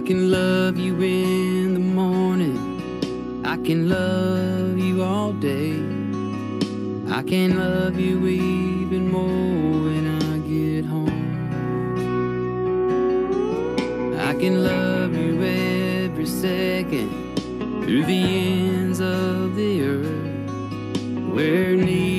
can love you in the morning. I can love you all day. I can love you even more when I get home. I can love you every second through the ends of the earth where needing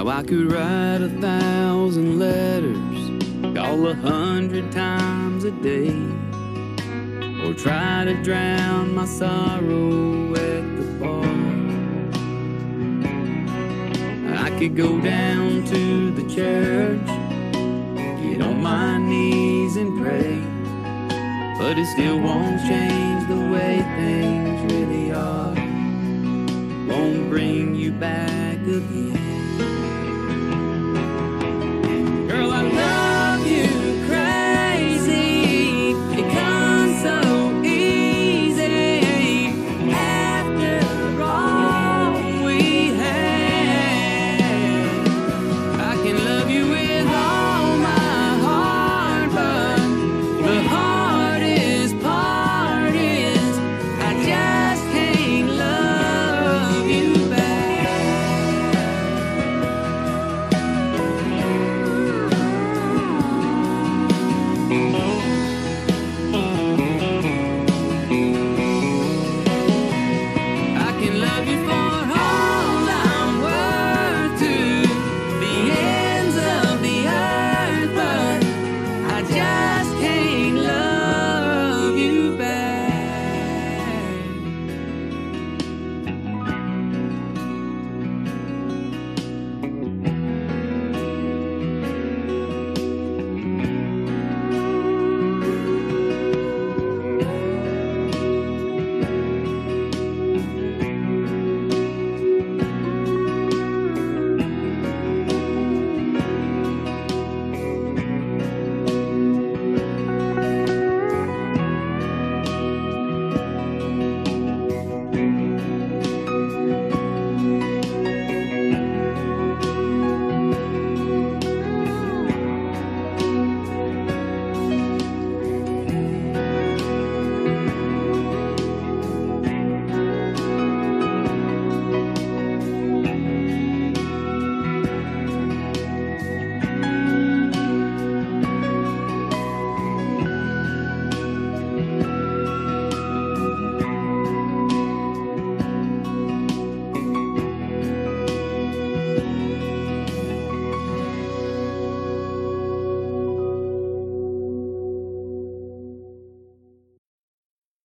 Now I could write a thousand letters, call a hundred times a day, or try to drown my sorrow at the bar. I could go down to the church, get on my knees and pray, but it still won't change the way things really are.